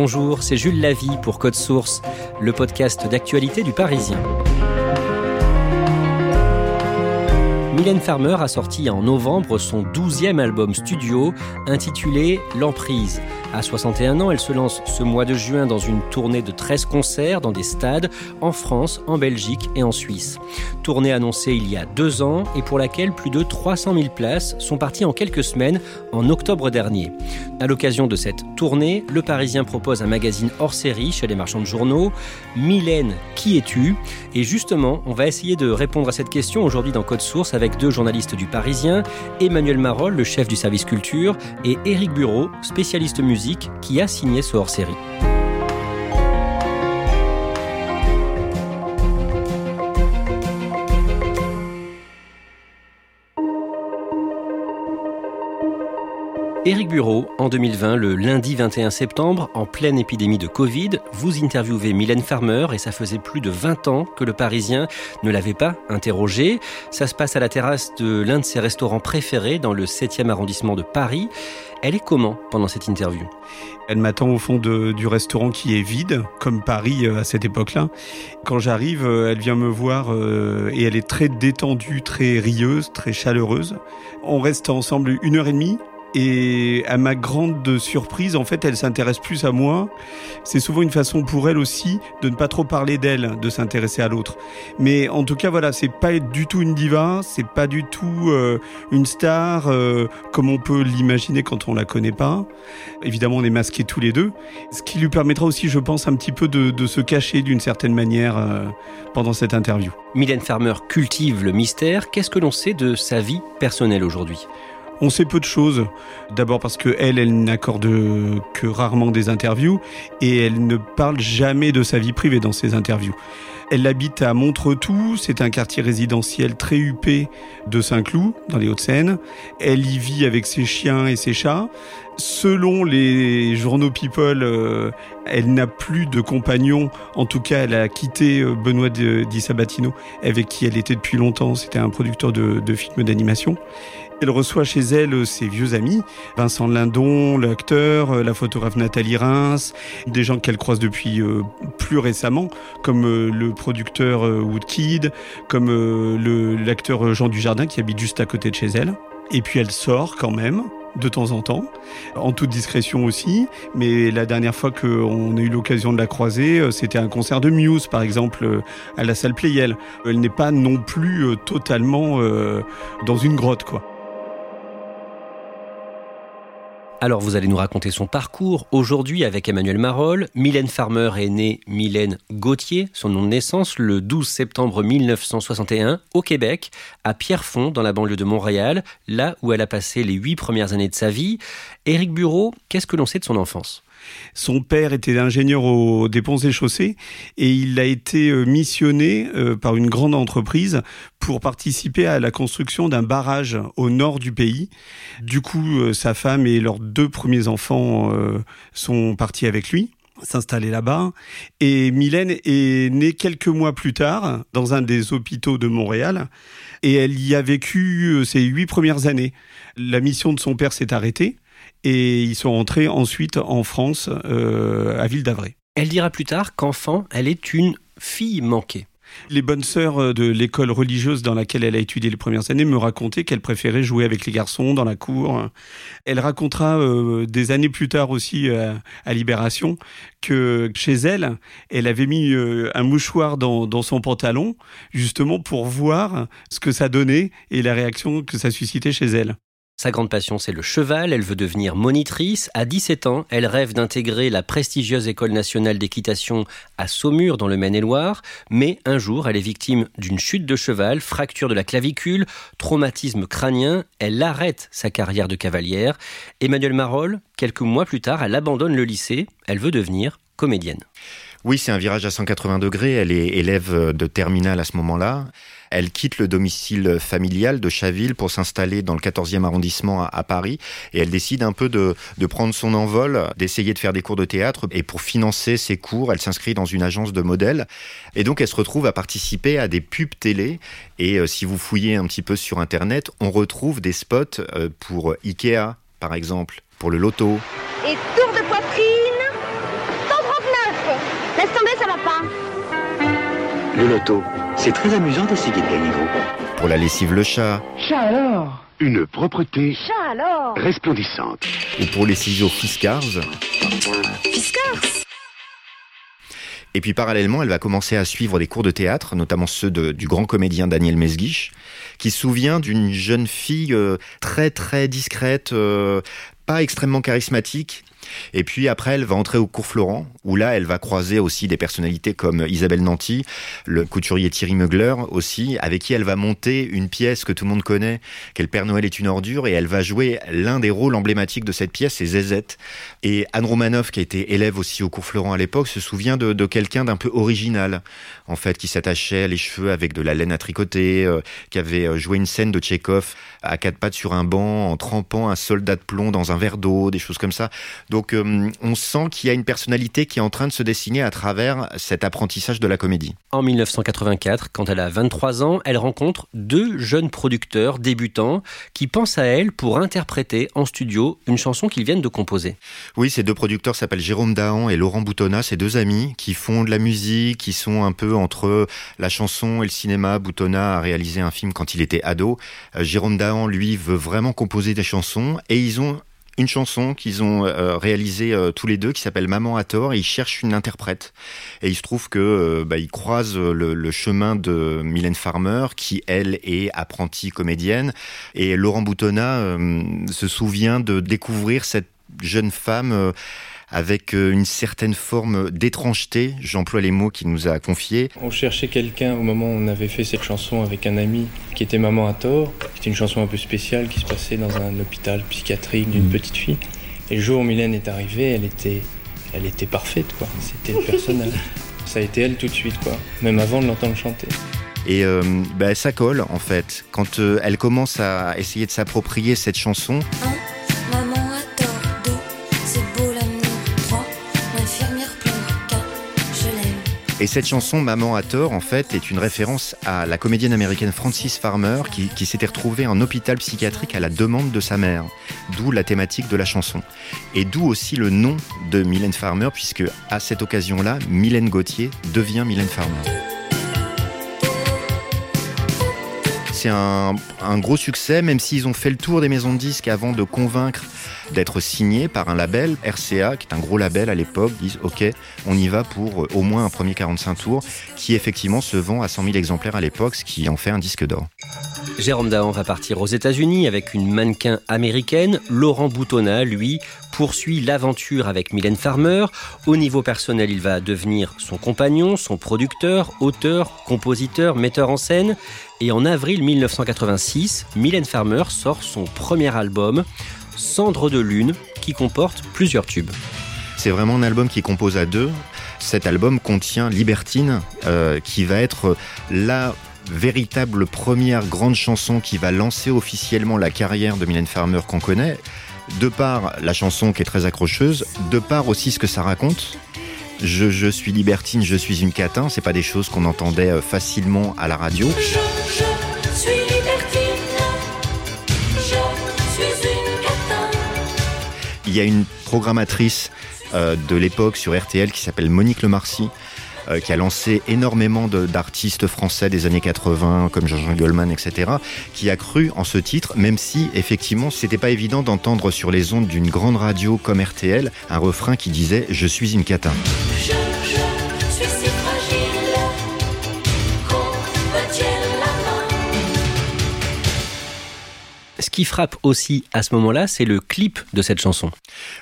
Bonjour, c'est Jules Lavie pour Code Source, le podcast d'actualité du Parisien. Mylène Farmer a sorti en novembre son douzième album studio intitulé L'Emprise. À 61 ans, elle se lance ce mois de juin dans une tournée de 13 concerts dans des stades en France, en Belgique et en Suisse. Tournée annoncée il y a deux ans et pour laquelle plus de 300 000 places sont parties en quelques semaines en octobre dernier. À l'occasion de cette tournée, Le Parisien propose un magazine hors série chez les marchands de journaux. Mylène, qui es-tu? Et justement, on va essayer de répondre à cette question aujourd'hui dans Code Source avec deux journalistes du Parisien, Emmanuel Marolle, le chef du service culture, et Éric Bureau, spécialiste musique qui a signé ce hors-série. Éric Bureau, en 2020, le lundi 21 septembre, en pleine épidémie de Covid, vous interviewez Mylène Farmer et ça faisait plus de 20 ans que le Parisien ne l'avait pas interrogée. Ça se passe à la terrasse de l'un de ses restaurants préférés dans le 7e arrondissement de Paris. Elle est comment pendant cette interview? Elle m'attend au fond du restaurant qui est vide, comme Paris euh, à cette époque-là. Quand j'arrive, euh, elle vient me voir euh, et elle est très détendue, très rieuse, très chaleureuse. On reste ensemble une heure et demie. Et à ma grande surprise, en fait, elle s'intéresse plus à moi. C'est souvent une façon pour elle aussi de ne pas trop parler d'elle, de s'intéresser à l'autre. Mais en tout cas, voilà, c'est pas du tout une diva, c'est pas du tout euh, une star euh, comme on peut l'imaginer quand on la connaît pas. Évidemment, on est masqués tous les deux, ce qui lui permettra aussi, je pense, un petit peu de, se cacher d'une certaine manière euh, pendant cette interview. Mylène Farmer cultive le mystère. Qu'est-ce que l'on sait de sa vie personnelle aujourd'hui? On sait peu de choses. D'abord parce que elle, n'accorde que rarement des interviews et elle ne parle jamais de sa vie privée dans ses interviews. Elle habite à Montretout, c'est un quartier résidentiel très huppé de Saint-Cloud, dans les Hauts-de-Seine. Elle y vit avec ses chiens et ses chats. Selon les journaux People, euh, elle n'a plus de compagnon. En tout cas, elle a quitté euh, Benoît Di Sabatino, avec qui elle était depuis longtemps. C'était un producteur de films d'animation. Elle reçoit chez elle euh, ses vieux amis, Vincent Lindon, l'acteur, euh, la photographe Nathalie Reims, des gens qu'elle croise depuis euh, plus récemment, comme le producteur Woodkid, comme l'acteur Jean Dujardin qui habite juste à côté de chez elle. Et puis elle sort quand même, de temps en temps, en toute discrétion aussi. Mais la dernière fois qu'on a eu l'occasion de la croiser, c'était un concert de Muse, par exemple, à la salle Playel. Elle n'est pas non plus totalement dans une grotte, quoi. Alors vous allez nous raconter son parcours. Aujourd'hui avec Emmanuel Marolle, Mylène Farmer est née Mylène Gauthier, son nom de naissance, le 12 septembre 1961 au Québec, à Pierrefonds dans la banlieue de Montréal, là où elle a passé les huit premières années de sa vie. Éric Bureau, qu'est-ce que l'on sait de son enfance? Son père était ingénieur au, des et chaussées et il a été euh, missionné euh, par une grande entreprise pour participer à la construction d'un barrage au nord du pays. Du coup, euh, sa femme et leurs deux premiers enfants sont partis avec lui s'installer là-bas. Et Mylène est née quelques mois plus tard dans un des hôpitaux de Montréal et elle y a vécu ses huit premières années. La mission de son père s'est arrêtée et ils sont rentrés ensuite en France, euh, à Ville d'Avray. Elle dira plus tard qu'enfant, elle est une fille manquée. Les bonnes sœurs euh, de l'école religieuse dans laquelle elle a étudié les premières années me racontaient qu'elle préférait jouer avec les garçons dans la cour. Elle racontera euh, des années plus tard aussi euh, à Libération que chez elle, elle avait mis un mouchoir dans, dans son pantalon justement pour voir ce que ça donnait et la réaction que ça suscitait chez elle. Sa grande passion, c'est le cheval. Elle veut devenir monitrice. À 17 ans, elle rêve d'intégrer la prestigieuse École nationale d'équitation à Saumur, dans le Maine-et-Loire. Mais un jour, elle est victime d'une chute de cheval, fracture de la clavicule, traumatisme crânien. Elle arrête sa carrière de cavalière. Emmanuel Marolles, quelques mois plus tard, elle abandonne le lycée. Elle veut devenir comédienne. Oui, c'est un virage à 180 degrés. Elle est élève de terminale à ce moment-là. Elle quitte le domicile familial de Chaville pour s'installer dans le 14e arrondissement à, Paris et elle décide un peu de, prendre son envol, d'essayer de faire des cours de théâtre et pour financer ses cours, elle s'inscrit dans une agence de modèles et donc elle se retrouve à participer à des pubs télé et euh, si vous fouillez un petit peu sur internet, on retrouve des spots euh, pour Ikea par exemple, pour le loto. Et Le loto. C'est très amusant d'essayer de gagner gros. Pour la lessive Le Chat. Chat alors Une propreté Chat alors resplendissante. Ou pour les ciseaux Fiskars. Fiskars et puis parallèlement, elle va commencer à suivre des cours de théâtre, notamment ceux du grand comédien Daniel Mesguich, qui se souvient d'une jeune fille euh, très très discrète, euh, pas extrêmement charismatique, et puis après, elle va entrer au cours Florent, où là, elle va croiser aussi des personnalités comme Isabelle Nanty, le couturier Thierry Meugler aussi, avec qui elle va monter une pièce que tout le monde connaît, qu'est Le Père Noël est une ordure, et elle va jouer l'un des rôles emblématiques de cette pièce, c'est Zézette. Et Anne Romanoff, qui a été élève aussi au cours Florent à l'époque, se souvient de, de quelqu'un d'un peu original, en fait, qui s'attachait les cheveux avec de la laine à tricoter, euh, qui avait euh, joué une scène de Tchekhov à quatre pattes sur un banc, en trempant un soldat de plomb dans un verre d'eau, des choses comme ça. Donc euh, on sent qu'il y a une personnalité qui est en train de se dessiner à travers cet apprentissage de la comédie. En 1984, quand elle a 23 ans, elle rencontre deux jeunes producteurs débutants qui pensent à elle pour interpréter en studio une chanson qu'ils viennent de composer. Oui, ces deux producteurs s'appellent Jérôme Dahan et Laurent Boutonnat, ces deux amis qui font de la musique, qui sont un peu entre la chanson et le cinéma. Boutonnat a réalisé un film quand il était ado. Euh, Jérôme Dahan, lui, veut vraiment composer des chansons et ils ont une chanson qu'ils ont euh, réalisée euh, tous les deux qui s'appelle Maman à tort et ils cherchent une interprète. Et il se trouve que euh, bah, ils croisent le, chemin de Mylène Farmer qui elle est apprentie comédienne et Laurent Boutonnat se souvient de découvrir cette jeune femme avec euh, une certaine forme d'étrangeté, j'emploie les mots qu'il nous a confiés. On cherchait quelqu'un au moment où on avait fait cette chanson avec un ami qui était Maman à tort, qui était une chanson un peu spéciale qui se passait dans un hôpital psychiatrique d'une mm. petite fille. Et le jour où Mylène est arrivée, elle était, elle était parfaite, quoi. C'était le personnage. Ça a été elle tout de suite, quoi. Même avant de l'entendre chanter. Et euh, bah, ça colle en fait. Quand euh, elle commence à essayer de s'approprier cette chanson. Et cette chanson, Maman à tort, en fait, est une référence à la comédienne américaine Frances Farmer qui, s'était retrouvée en hôpital psychiatrique à la demande de sa mère. D'où la thématique de la chanson. Et d'où aussi le nom de Mylène Farmer, puisque à cette occasion-là, Mylène Gauthier devient Mylène Farmer. C'est un, gros succès, même s'ils ont fait le tour des maisons de disques avant de convaincre d'être signé par un label, RCA, qui est un gros label à l'époque, disent OK, on y va pour euh, au moins un premier 45 tours, qui effectivement se vend à 100 000 exemplaires à l'époque, ce qui en fait un disque d'or. Jérôme Dahan va partir aux États-Unis avec une mannequin américaine. Laurent Boutonnat, lui, poursuit l'aventure avec Mylène Farmer. Au niveau personnel, il va devenir son compagnon, son producteur, auteur, compositeur, metteur en scène. Et en avril 1986, Mylène Farmer sort son premier album. Cendre de Lune, qui comporte plusieurs tubes. C'est vraiment un album qui compose à deux. Cet album contient Libertine, euh, qui va être la véritable première grande chanson qui va lancer officiellement la carrière de Mylène Farmer qu'on connaît, de par la chanson qui est très accrocheuse, de par aussi ce que ça raconte. Je, suis libertine, je suis une catin, c'est pas des choses qu'on entendait euh, facilement à la radio. Il y a une programmatrice euh, de l'époque sur RTL qui s'appelle Monique Lemarcy, euh, qui a lancé énormément d'artistes français des années 80, comme Jean-Jean Goldman, etc., qui a cru en ce titre, même si effectivement c'était pas évident d'entendre sur les ondes d'une grande radio comme RTL un refrain qui disait Je suis une catin. Qui frappe aussi à ce moment-là, c'est le clip de cette chanson.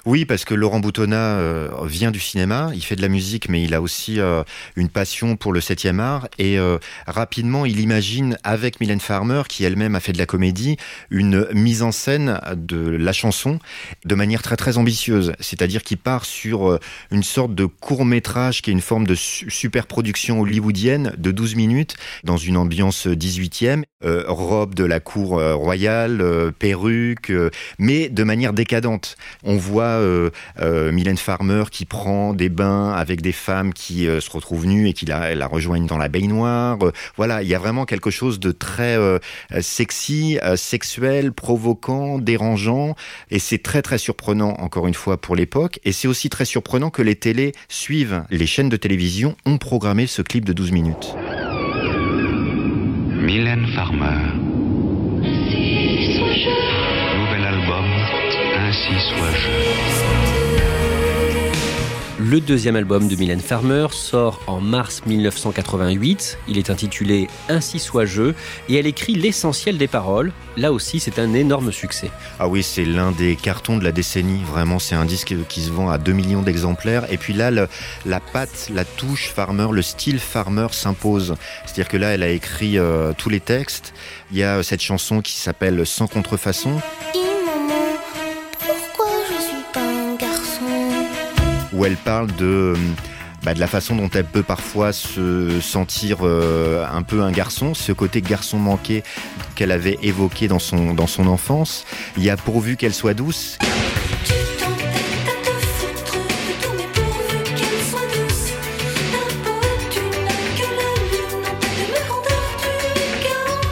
Oui, parce que Laurent Boutonnat euh, vient du cinéma, il fait de la musique, mais il a aussi euh, une passion pour le 7e art. Et euh, rapidement, il imagine, avec Mylène Farmer, qui elle-même a fait de la comédie, une mise en scène de la chanson de manière très très ambitieuse. C'est-à-dire qu'il part sur une sorte de court métrage qui est une forme de su- super production hollywoodienne de 12 minutes, dans une ambiance 18e, euh, robe de la cour royale, perruque, euh, mais de manière décadente. On voit euh, euh, Mylène Farmer qui prend des bains avec des femmes qui euh, se retrouvent nues et qui la, la rejoignent dans la baignoire. Euh, voilà, il y a vraiment quelque chose de très euh, euh, sexy, euh, sexuel, provoquant, dérangeant. Et c'est très très surprenant, encore une fois, pour l'époque. Et c'est aussi très surprenant que les télés suivent. Les chaînes de télévision ont programmé ce clip de 12 minutes. Mylène Farmer. Nouvel album, Ainsi soit-je. Le deuxième album de Mylène Farmer sort en mars 1988. Il est intitulé Ainsi soit je et elle écrit l'essentiel des paroles. Là aussi, c'est un énorme succès. Ah oui, c'est l'un des cartons de la décennie. Vraiment, c'est un disque qui se vend à 2 millions d'exemplaires. Et puis là, le- la patte, la touche Farmer, le style Farmer s'impose. C'est-à-dire que là, elle a écrit euh, tous les textes. Il y a euh, cette chanson qui s'appelle Sans contrefaçon, où elle parle de... euh, bah, de la façon dont elle peut parfois se sentir euh, un peu un garçon, ce côté garçon manqué qu'elle avait évoqué dans son, enfance. Il y a pourvu qu'elle soit douce, chaos.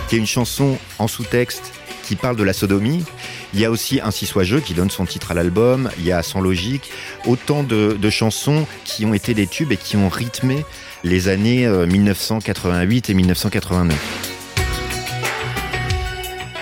qui est une chanson en sous-texte qui parle de la sodomie. Il y a aussi Ainsi soit je qui donne son titre à l'album. Il y a Sans logique. Autant de, de chansons qui ont été des tubes et qui ont rythmé les années euh, 1988 et 1989.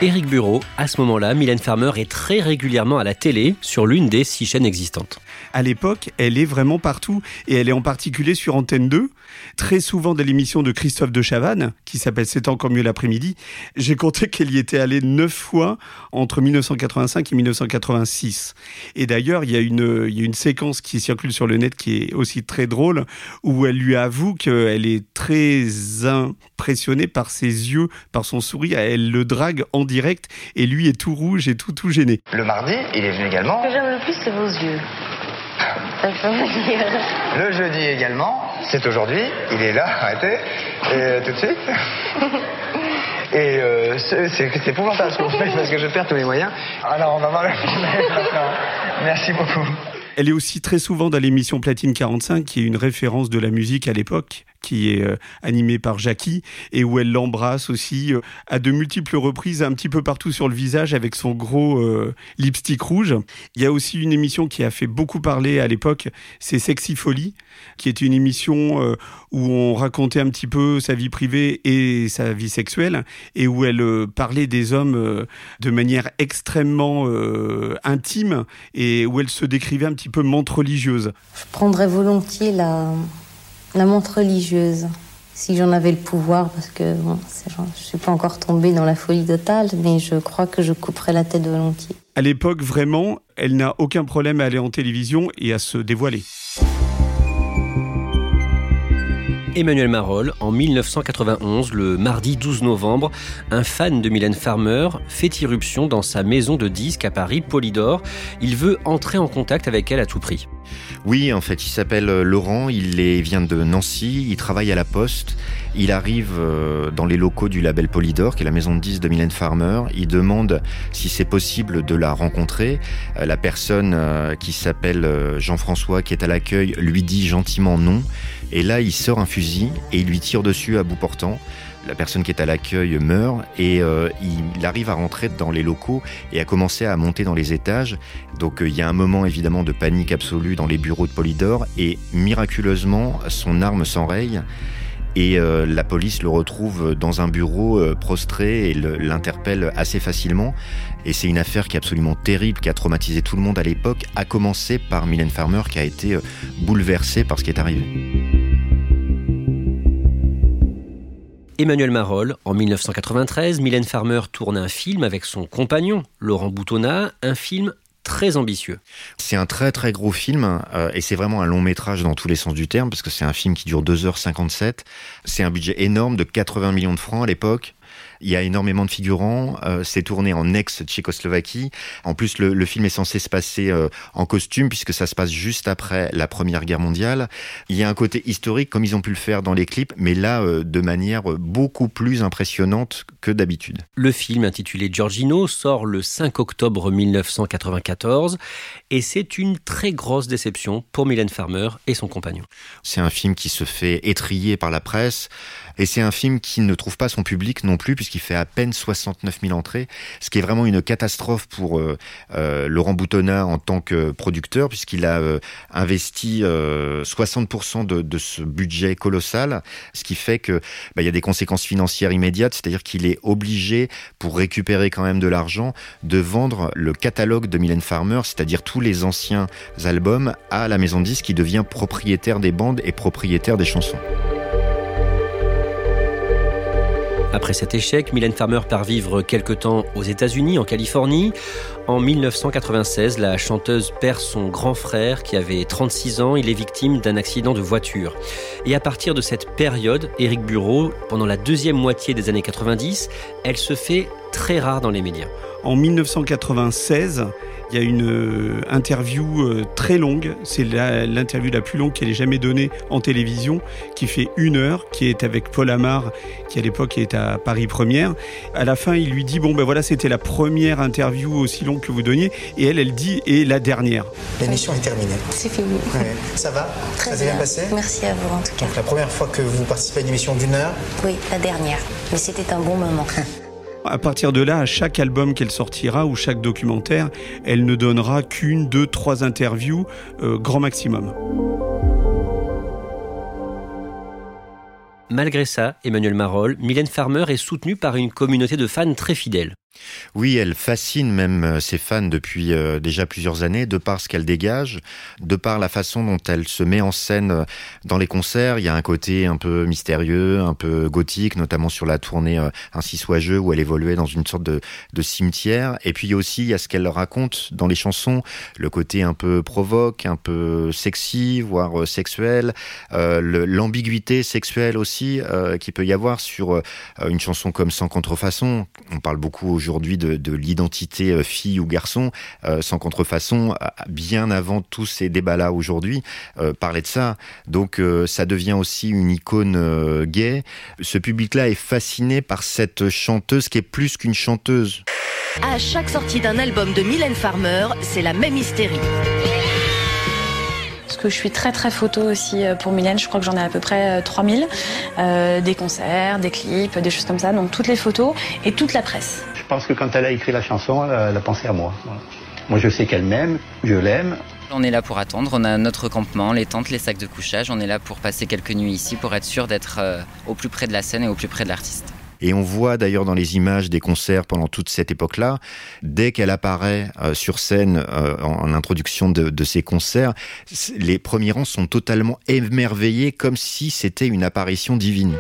Éric Bureau, à ce moment-là, Mylène Farmer est très régulièrement à la télé sur l'une des six chaînes existantes. À l'époque, elle est vraiment partout et elle est en particulier sur Antenne 2, très souvent dans l'émission de Christophe de Chavannes, qui s'appelle C'est encore mieux l'après-midi. J'ai compté qu'elle y était allée neuf fois entre 1985 et 1986. Et d'ailleurs, il y, a une, il y a une séquence qui circule sur le net qui est aussi très drôle, où elle lui avoue qu'elle est très impressionnée par ses yeux, par son sourire. Elle le drague en direct et lui est tout rouge et tout, tout gêné. Le mardi, il est venu également. Ce que j'aime le plus, c'est vos yeux. Ça me. Le jeudi également. C'est aujourd'hui. Il est là, arrêtez. Et euh, tout de suite. Et euh, c'est c'est- c'est épouvantable ce qu'on fait parce que je perds tous mes moyens. Alors on va voir le film maintenant. Merci beaucoup. Elle est aussi très souvent dans l'émission Platine 45, qui est une référence de la musique à l'époque, qui est euh, animée par Jackie, et où elle l'embrasse aussi euh, à de multiples reprises, un petit peu partout sur le visage, avec son gros euh, lipstick rouge. Il y a aussi une émission qui a fait beaucoup parler à l'époque, c'est Sexy Folie, qui est une émission où on racontait un petit peu sa vie privée et sa vie sexuelle, et où elle parlait des hommes de manière extrêmement intime, et où elle se décrivait un petit peu montre religieuse. Je prendrais volontiers la, la montre religieuse, si j'en avais le pouvoir, parce que bon, genre, je suis pas encore tombée dans la folie totale, mais je crois que je couperais la tête volontiers. À l'époque, vraiment, elle n'a aucun problème à aller en télévision et à se dévoiler. Emmanuel Marolles, en 1991, le mardi 12 novembre, un fan de Mylène Farmer fait irruption dans sa maison de disques à Paris, Polydor. Il veut entrer en contact avec elle à tout prix. Oui, en fait, il s'appelle euh, Laurent, il vient de Nancy, il travaille à la Poste, il arrive euh, dans les locaux du label Polydor, qui est la maison de disques de Mylène Farmer, il demande si c'est possible de la rencontrer. Euh, La personne qui s'appelle Jean-François, qui est à l'accueil, lui dit gentiment non, et là il sort un fusil et il lui tire dessus à bout portant. La personne qui est à l'accueil meurt et euh, il arrive à rentrer dans les locaux et à commencer à monter dans les étages. Donc euh, il y a un moment évidemment de panique absolue dans les bureaux de Polydor et miraculeusement son arme s'enraye et euh, la police le retrouve dans un bureau prostré et le- l'interpelle assez facilement. Et c'est une affaire qui est absolument terrible, qui a traumatisé tout le monde à l'époque, à commencer par Mylène Farmer qui a été bouleversée par ce qui est arrivé. Emmanuel Marolles, en 1993, Mylène Farmer tourne un film avec son compagnon, Laurent Boutonnat, un film très ambitieux. C'est un très très gros film euh, et c'est vraiment un long métrage dans tous les sens du terme parce que c'est un film qui dure 2h57. C'est un budget énorme de 80 millions de francs à l'époque. Il y a énormément de figurants. euh, c'est tourné en ex-Tchécoslovaquie. En plus, le, le film est censé se passer euh, en costume puisque ça se passe juste après la Première Guerre mondiale. Il y a un côté historique comme ils ont pu le faire dans les clips, mais là euh, de manière beaucoup plus impressionnante que d'habitude. Le film intitulé Giorgino sort le 5 octobre 1994 et c'est une très grosse déception pour Mylène Farmer et son compagnon. C'est un film qui se fait étrier par la presse et c'est un film qui ne trouve pas son public non plus puisqu'il fait à peine 69 000 entrées, ce qui est vraiment une catastrophe pour euh, euh, Laurent Boutonnat en tant que producteur puisqu'il a euh, investi euh, 60% de, de ce budget colossal, ce qui fait que bah, il y a des conséquences financières immédiates, c'est-à-dire qu'il est obligé pour récupérer quand même de l'argent de vendre le catalogue de Mylène Farmer, c'est-à-dire tous les anciens albums à la maison de disques qui devient propriétaire des bandes et propriétaire des chansons. Après cet échec, Mylène Farmer part vivre quelque temps aux États-Unis, en Californie. En 1996, la chanteuse perd son grand frère qui avait 36 ans. Il est victime d'un accident de voiture. Et à partir de cette période, Éric Bureau, pendant la deuxième moitié des années 90, elle se fait très rare dans les médias. En 1996, il y a une euh, interview euh, très longue, c'est la- l'interview la, plus longue qu'elle ait jamais donnée en télévision, qui fait une heure, qui est avec Paul Amar, qui à l'époque est à Paris Première. À la fin, il lui dit bon ben voilà, c'était la première interview aussi longue que vous donniez, et elle, elle dit et la dernière. L'émission est terminée. C'est fini. Ouais. Ça va Très Ça s'est bien passé Merci à vous en tout cas. Donc la première fois que vous participez à une émission d'une heure, Oui, la dernière. Mais c'était un bon moment. À partir de là, à chaque album qu'elle sortira ou chaque documentaire, elle ne donnera qu'une, deux, trois interviews, euh, grand maximum. Malgré ça, Emmanuel Marolles, Mylène Farmer est soutenue par une communauté de fans très fidèles. Oui, elle fascine même euh, ses fans depuis euh, déjà plusieurs années, de par ce qu'elle dégage, de par la façon dont elle se met en scène euh, dans les concerts. Il y a un côté un peu mystérieux, un peu gothique, notamment sur la tournée Ainsi soit jeu, où elle évoluait dans une sorte de, cimetière. Et puis aussi, il y a ce qu'elle raconte dans les chansons, le côté un peu provoque, un peu sexy, voire sexuel, l'ambiguïté sexuelle aussi euh, qu'il peut y avoir sur une chanson comme Sans contrefaçon. On parle beaucoup aujourd'hui de, de l'identité euh, fille ou garçon. Euh, sans contrefaçon, euh, bien avant tous ces débats-là aujourd'hui, parlait de ça. Donc ça devient aussi une icône gay. Ce public-là est fasciné par cette chanteuse qui est plus qu'une chanteuse. À chaque sortie d'un album de Mylène Farmer, c'est la même hystérie. Parce que je suis très très photo aussi euh, pour Mylène, je crois que j'en ai à peu près euh, 3000. Euh, des concerts, des clips, des choses comme ça, donc toutes les photos et toute la presse. Je pense que quand elle a écrit la chanson, elle a, elle a pensé à moi. Voilà. Moi, je sais qu'elle m'aime, je l'aime. On est là pour attendre, on a notre campement, les tentes, les sacs de couchage, on est là pour passer quelques nuits ici pour être sûr d'être euh, au plus près de la scène et au plus près de l'artiste. Et on voit d'ailleurs dans les images des concerts pendant toute cette époque-là, dès qu'elle apparaît euh, sur scène euh, en, introduction de, de ces concerts, les premiers rangs sont totalement émerveillés comme si c'était une apparition divine.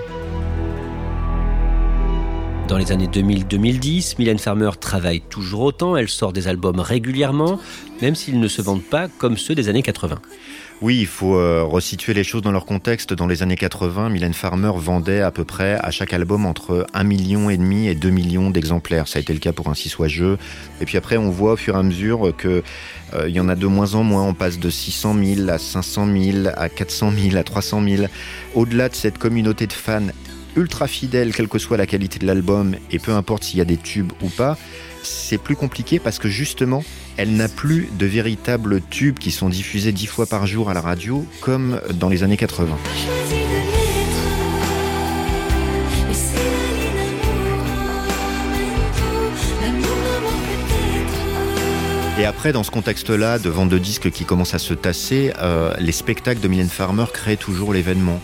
Dans les années 2000-2010, Mylène Farmer travaille toujours autant, elle sort des albums régulièrement, même s'ils ne se vendent pas comme ceux des années 80. Oui, il faut euh, resituer les choses dans leur contexte. Dans les années 80, Mylène Farmer vendait à peu près à chaque album entre 1 million et demi et 2 millions d'exemplaires. Ça a été le cas pour Ainsi soit jeu. Et puis après, on voit au fur et à mesure que euh, il y en a de moins en moins. On passe de 600 000 à 500 000 à 400 000 à 300 000. Au-delà de cette communauté de fans ultra fidèle, quelle que soit la qualité de l'album, et peu importe s'il y a des tubes ou pas, c'est plus compliqué parce que justement, elle n'a plus de véritables tubes qui sont diffusés dix fois par jour à la radio comme dans les années 80. Et après, dans ce contexte-là, de vente de disques qui commence à se tasser, euh, les spectacles de Mylène Farmer créent toujours l'événement.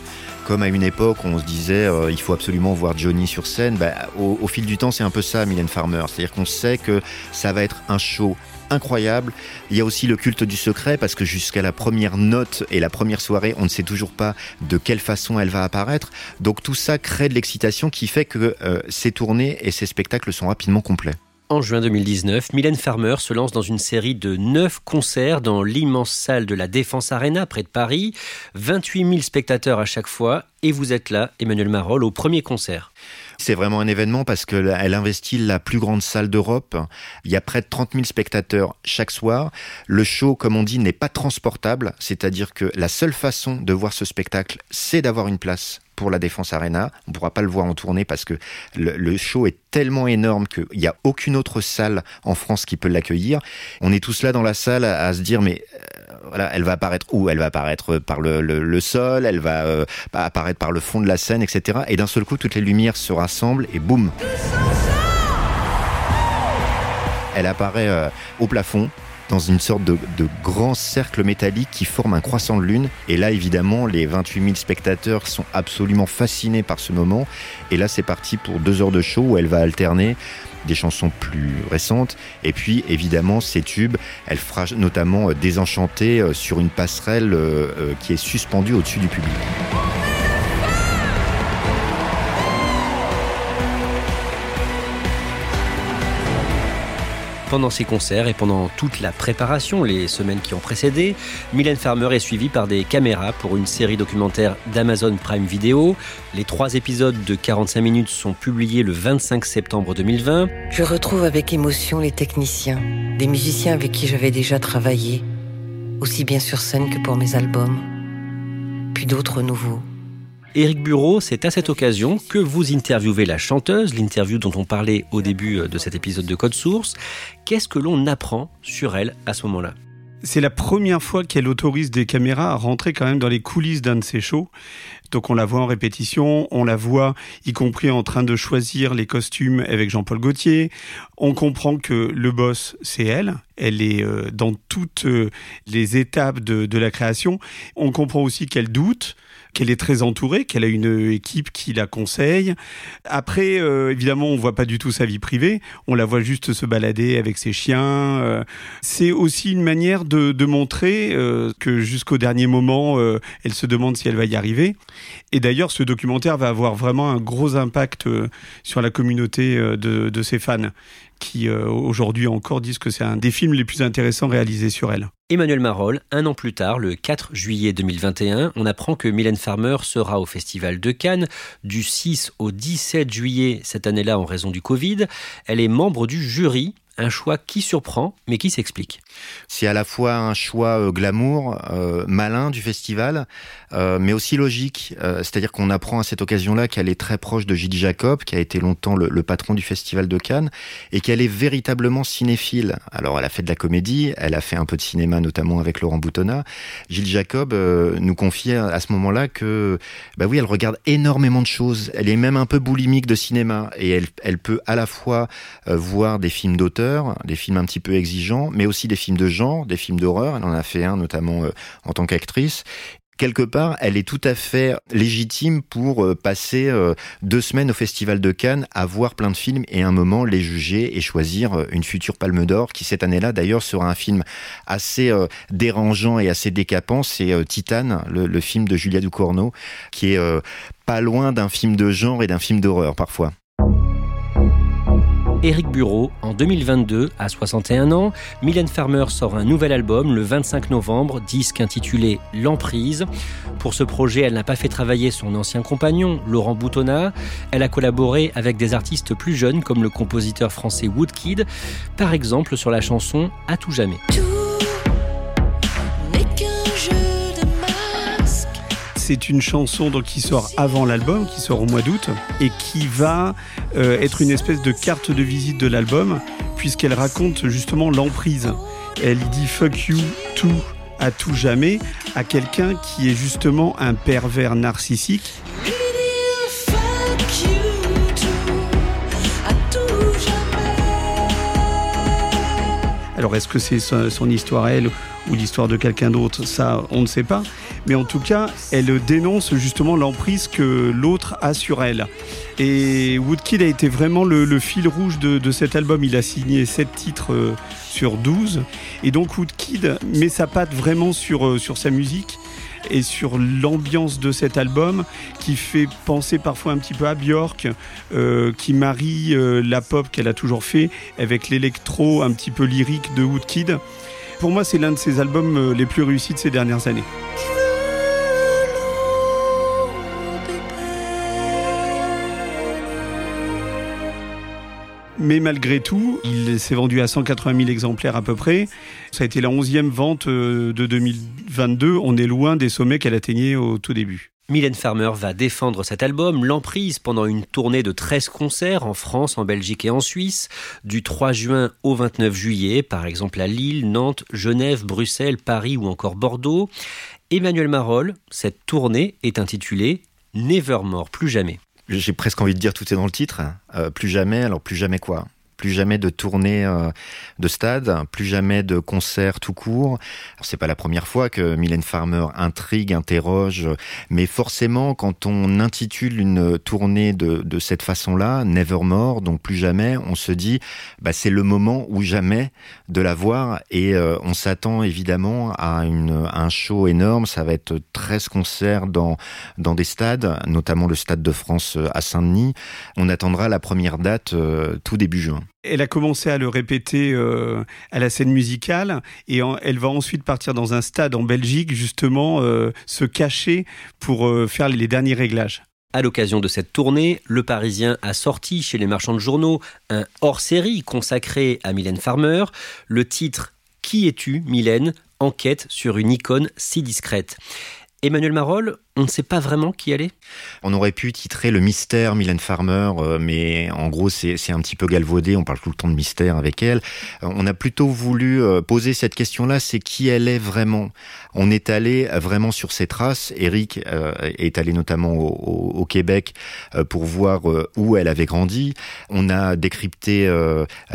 Comme à une époque, on se disait euh, il faut absolument voir Johnny sur scène. Bah, au, fil du temps, c'est un peu ça, Mylène Farmer. C'est-à-dire qu'on sait que ça va être un show incroyable. Il y a aussi le culte du secret parce que jusqu'à la première note et la première soirée, on ne sait toujours pas de quelle façon elle va apparaître. Donc tout ça crée de l'excitation qui fait que euh, ces tournées et ces spectacles sont rapidement complets. En juin 2019, Mylène Farmer se lance dans une série de 9 concerts dans l'immense salle de la Défense Arena près de Paris. 28 000 spectateurs à chaque fois. Et vous êtes là, Emmanuel Marolles, au premier concert. C'est vraiment un événement parce qu'elle investit la plus grande salle d'Europe. Il y a près de 30 000 spectateurs chaque soir. Le show, comme on dit, n'est pas transportable, c'est-à-dire que la seule façon de voir ce spectacle, c'est d'avoir une place pour la Défense Arena. On ne pourra pas le voir en tournée parce que le, show est tellement énorme qu'il n'y a aucune autre salle en France qui peut l'accueillir. On est tous là dans la salle à, se dire mais euh, voilà, elle va apparaître où? Elle va apparaître par le, sol, elle va euh, apparaître par le fond de la scène, etc. Et d'un seul coup, toutes les lumières se rassemblent et boum Elle apparaît euh, au plafond dans une sorte de, grand cercle métallique qui forme un croissant de lune. Et là, évidemment, les 28 000 spectateurs sont absolument fascinés par ce moment. Et là, c'est parti pour deux heures de show où elle va alterner des chansons plus récentes. Et puis, évidemment, ces tubes, elle fera notamment Désenchanté sur une passerelle euh, qui est suspendue au-dessus du public. Pendant ces concerts et pendant toute la préparation, les semaines qui ont précédé, Mylène Farmer est suivie par des caméras pour une série documentaire d'Amazon Prime Video. Les trois épisodes de 45 minutes sont publiés le 25 septembre 2020. Je retrouve avec émotion les techniciens, des musiciens avec qui j'avais déjà travaillé, aussi bien sur scène que pour mes albums, puis d'autres nouveaux. Éric Bureau, c'est à cette occasion que vous interviewez la chanteuse, l'interview dont on parlait au début de cet épisode de Code Source. Qu'est-ce que l'on apprend sur elle à ce moment-là? C'est la première fois qu'elle autorise des caméras à rentrer quand même dans les coulisses d'un de ses shows. Donc on la voit en répétition, on la voit y compris en train de choisir les costumes avec Jean-Paul Gaultier. On comprend que le boss, c'est elle. Elle est euh, dans toutes euh, les étapes de, de la création. On comprend aussi qu'elle doute qu'elle est très entourée, qu'elle a une équipe qui la conseille. Après, euh, évidemment, on voit pas du tout sa vie privée. On la voit juste se balader avec ses chiens. Euh, c'est aussi une manière de, de montrer euh, que jusqu'au dernier moment, euh, elle se demande si elle va y arriver. Et d'ailleurs, ce documentaire va avoir vraiment un gros impact euh, sur la communauté de, de ses fans qui aujourd'hui encore disent que c'est un des films les plus intéressants réalisés sur elle. Emmanuel Marolles, un an plus tard, le 4 juillet 2021, on apprend que Mylène Farmer sera au Festival de Cannes du 6 au 17 juillet cette année-là en raison du Covid. Elle est membre du jury un choix qui surprend, mais qui s'explique. C'est à la fois un choix euh, glamour, euh, malin du festival, euh, mais aussi logique. C'est-à-dire qu'on apprend à cette occasion-là qu'elle est très proche de Gilles Jacob, qui a été longtemps le, patron du festival de Cannes, et qu'elle est véritablement cinéphile. Alors, elle a fait de la comédie, elle a fait un peu de cinéma, notamment avec Laurent Boutonnat. Gilles Jacob nous confiait à ce moment-là que, bah oui, elle regarde énormément de choses. Elle est même un peu boulimique de cinéma, et elle, elle peut à la fois voir des films d'auteur des films un petit peu exigeants, mais aussi des films de genre, des films d'horreur. Elle en a fait un notamment euh, en tant qu'actrice quelque part, elle est tout à fait légitime pour euh, passer euh, deux semaines au Festival de Cannes à voir plein de films et un moment les juger et choisir une future Palme d'Or qui cette année-là d'ailleurs sera un film assez dérangeant et assez décapant. C'est Titane, le, le, film de Julia Ducournau, qui est pas loin d'un film de genre et d'un film d'horreur parfois. Éric Bureau, en 2022, à 61 ans, Mylène Farmer sort un nouvel album le 25 novembre, disque intitulé L'emprise. Pour ce projet, elle n'a pas fait travailler son ancien compagnon, Laurent Boutonnat. Elle a collaboré avec des artistes plus jeunes comme le compositeur français Woodkid, par exemple sur la chanson À tout jamais. C'est une chanson qui sort avant l'album, qui sort au mois d'août, et qui va euh, être une espèce de carte de visite de l'album, puisqu'elle raconte justement l'emprise. Elle dit fuck you tout à tout jamais à quelqu'un qui est justement un pervers narcissique. Alors est-ce que c'est son histoire elle? Ou l'histoire de quelqu'un d'autre Ça, on ne sait pas. Mais en tout cas, elle dénonce justement l'emprise que l'autre a sur elle. Et Woodkid a été vraiment le, fil rouge de, cet album. Il a signé 7 titres euh, sur 12. Et donc Woodkid met sa patte vraiment sur, euh, sur sa musique et sur l'ambiance de cet album qui fait penser parfois un petit peu à Björk, euh, qui marie euh, la pop qu'elle a toujours fait avec l'électro un petit peu lyrique de Woodkid. Pour moi, c'est l'un de ses albums euh, les plus réussis de ces dernières années. Mais malgré tout, il s'est vendu à 180 000 exemplaires à peu près. Ça a été la 11e vente euh, de 2022. On est loin des sommets qu'elle atteignait au tout début. Mylène Farmer va défendre cet album, l'emprise, pendant une tournée de 13 concerts en France, en Belgique et en Suisse, du 3 juin au 29 juillet, par exemple à Lille, Nantes, Genève, Bruxelles, Paris ou encore Bordeaux. Emmanuel Marolles, cette tournée est intitulée Nevermore, plus jamais. J'ai presque envie de dire tout est dans le titre. Euh, plus jamais, alors plus jamais quoi plus jamais de tournée euh, de stade, plus jamais de concert tout court. C'est pas la première fois que Mylène Farmer intrigue, interroge, mais forcément quand on intitule une tournée de, de cette façon-là, Nevermore, donc plus jamais, on se dit bah, c'est le moment ou jamais de la voir et euh, on s'attend évidemment à, une, un show énorme. Ça va être 13 concerts dans, dans des stades, notamment le Stade de France euh, à Saint-Denis. On attendra la première date euh, tout début juin. Elle a commencé à le répéter euh, à la scène musicale et elle va ensuite partir dans un stade en Belgique justement euh, se cacher pour euh, faire les derniers réglages. À l'occasion de cette tournée, Le Parisien a sorti chez les marchands de journaux un hors-série consacré à Mylène Farmer. Le titre Qui es-tu, Mylène? Enquête sur une icône si discrète. Emmanuel Marolles, on ne sait pas vraiment qui elle est On aurait pu titrer le mystère Mylène Farmer, euh, mais en gros c'est un petit peu galvaudé, on parle tout le temps de mystère avec elle. Euh, on a plutôt voulu euh, poser cette question-là, c'est qui elle est vraiment? On est allé vraiment sur ses traces. Eric est allé notamment au, au- Québec pour voir où elle avait grandi. On a décrypté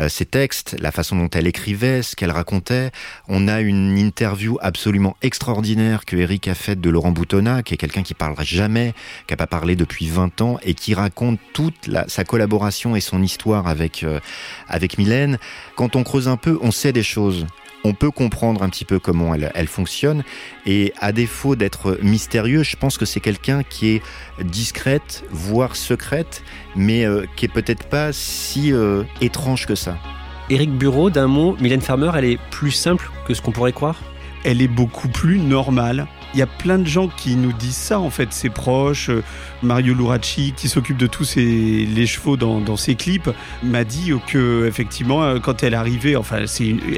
ses textes, la façon dont elle écrivait, ce qu'elle racontait. On a une interview absolument extraordinaire que Eric a faite de Laurent Boutonnat, qui est quelqu'un qui parlera jamais, qui n'a pas parlé depuis 20 ans et qui raconte toute sa collaboration et son histoire avec, euh, avec Mylène. Quand on creuse un peu, on sait des choses. On peut comprendre un petit peu comment elle, elle fonctionne. Et à défaut d'être mystérieux, je pense que c'est quelqu'un qui est discrète, voire secrète, mais euh, qui est peut-être pas si euh, étrange que ça. Éric Bureau, d'un mot, Mylène Farmer, elle est plus simple que ce qu'on pourrait croire? Elle est beaucoup plus normale. Il y a plein de gens qui nous disent ça, en fait, ses proches. euh, Mario Luracci, qui s'occupe de tous les chevaux dans, ses clips, m'a dit que, effectivement, euh, quand elle arrivait, enfin,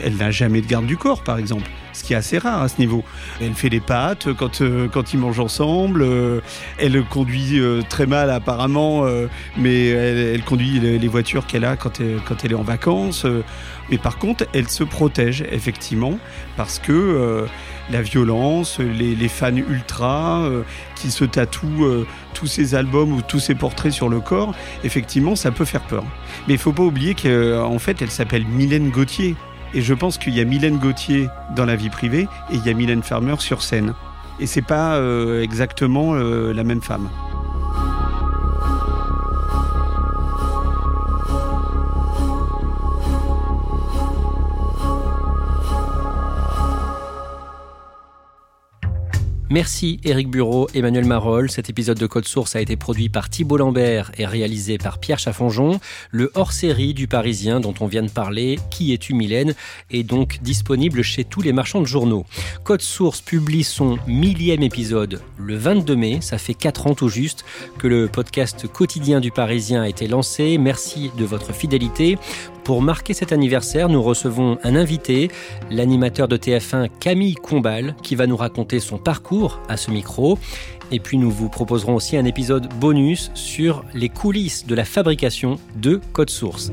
elle n'a jamais de garde du corps, par exemple, ce qui est assez rare à ce niveau. Elle fait des pâtes quand, euh, quand ils mangent ensemble. euh, elle conduit euh, très mal, apparemment, euh, mais elle, conduit les, voitures qu'elle a quand elle, quand elle est en vacances. euh, mais par contre, elle se protège, effectivement, parce que euh, la violence, les, fans ultra euh, qui se tatouent euh, tous ces albums ou tous ces portraits sur le corps, effectivement, ça peut faire peur. Mais il faut pas oublier qu'en fait, elle s'appelle Mylène Gauthier. Et je pense qu'il y a Mylène Gauthier dans la vie privée et il y a Mylène Farmer sur scène. Et c'est pas euh, exactement euh, la même femme. Merci Éric Bureau, Emmanuel Marolles. Cet épisode de Code Source a été produit par Thibault Lambert et réalisé par Pierre Chaffanjon. Le hors-série du Parisien dont on vient de parler, Qui es-tu Mylène, est donc disponible chez tous les marchands de journaux. Code Source publie son millième épisode le 22 mai. Ça fait 4 ans tout juste que le podcast quotidien du Parisien a été lancé. Merci de votre fidélité. Pour marquer cet anniversaire, nous recevons un invité, l'animateur de TF1 Camille Combal, qui va nous raconter son parcours à ce micro. Et puis nous vous proposerons aussi un épisode bonus sur les coulisses de la fabrication de Code Source.